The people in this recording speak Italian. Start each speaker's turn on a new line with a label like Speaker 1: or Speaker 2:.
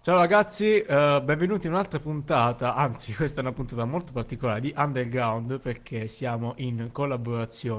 Speaker 1: Ciao ragazzi, uh, benvenuti in un'altra puntata, anzi questa è una puntata molto particolare di Underground perché siamo in collaborazione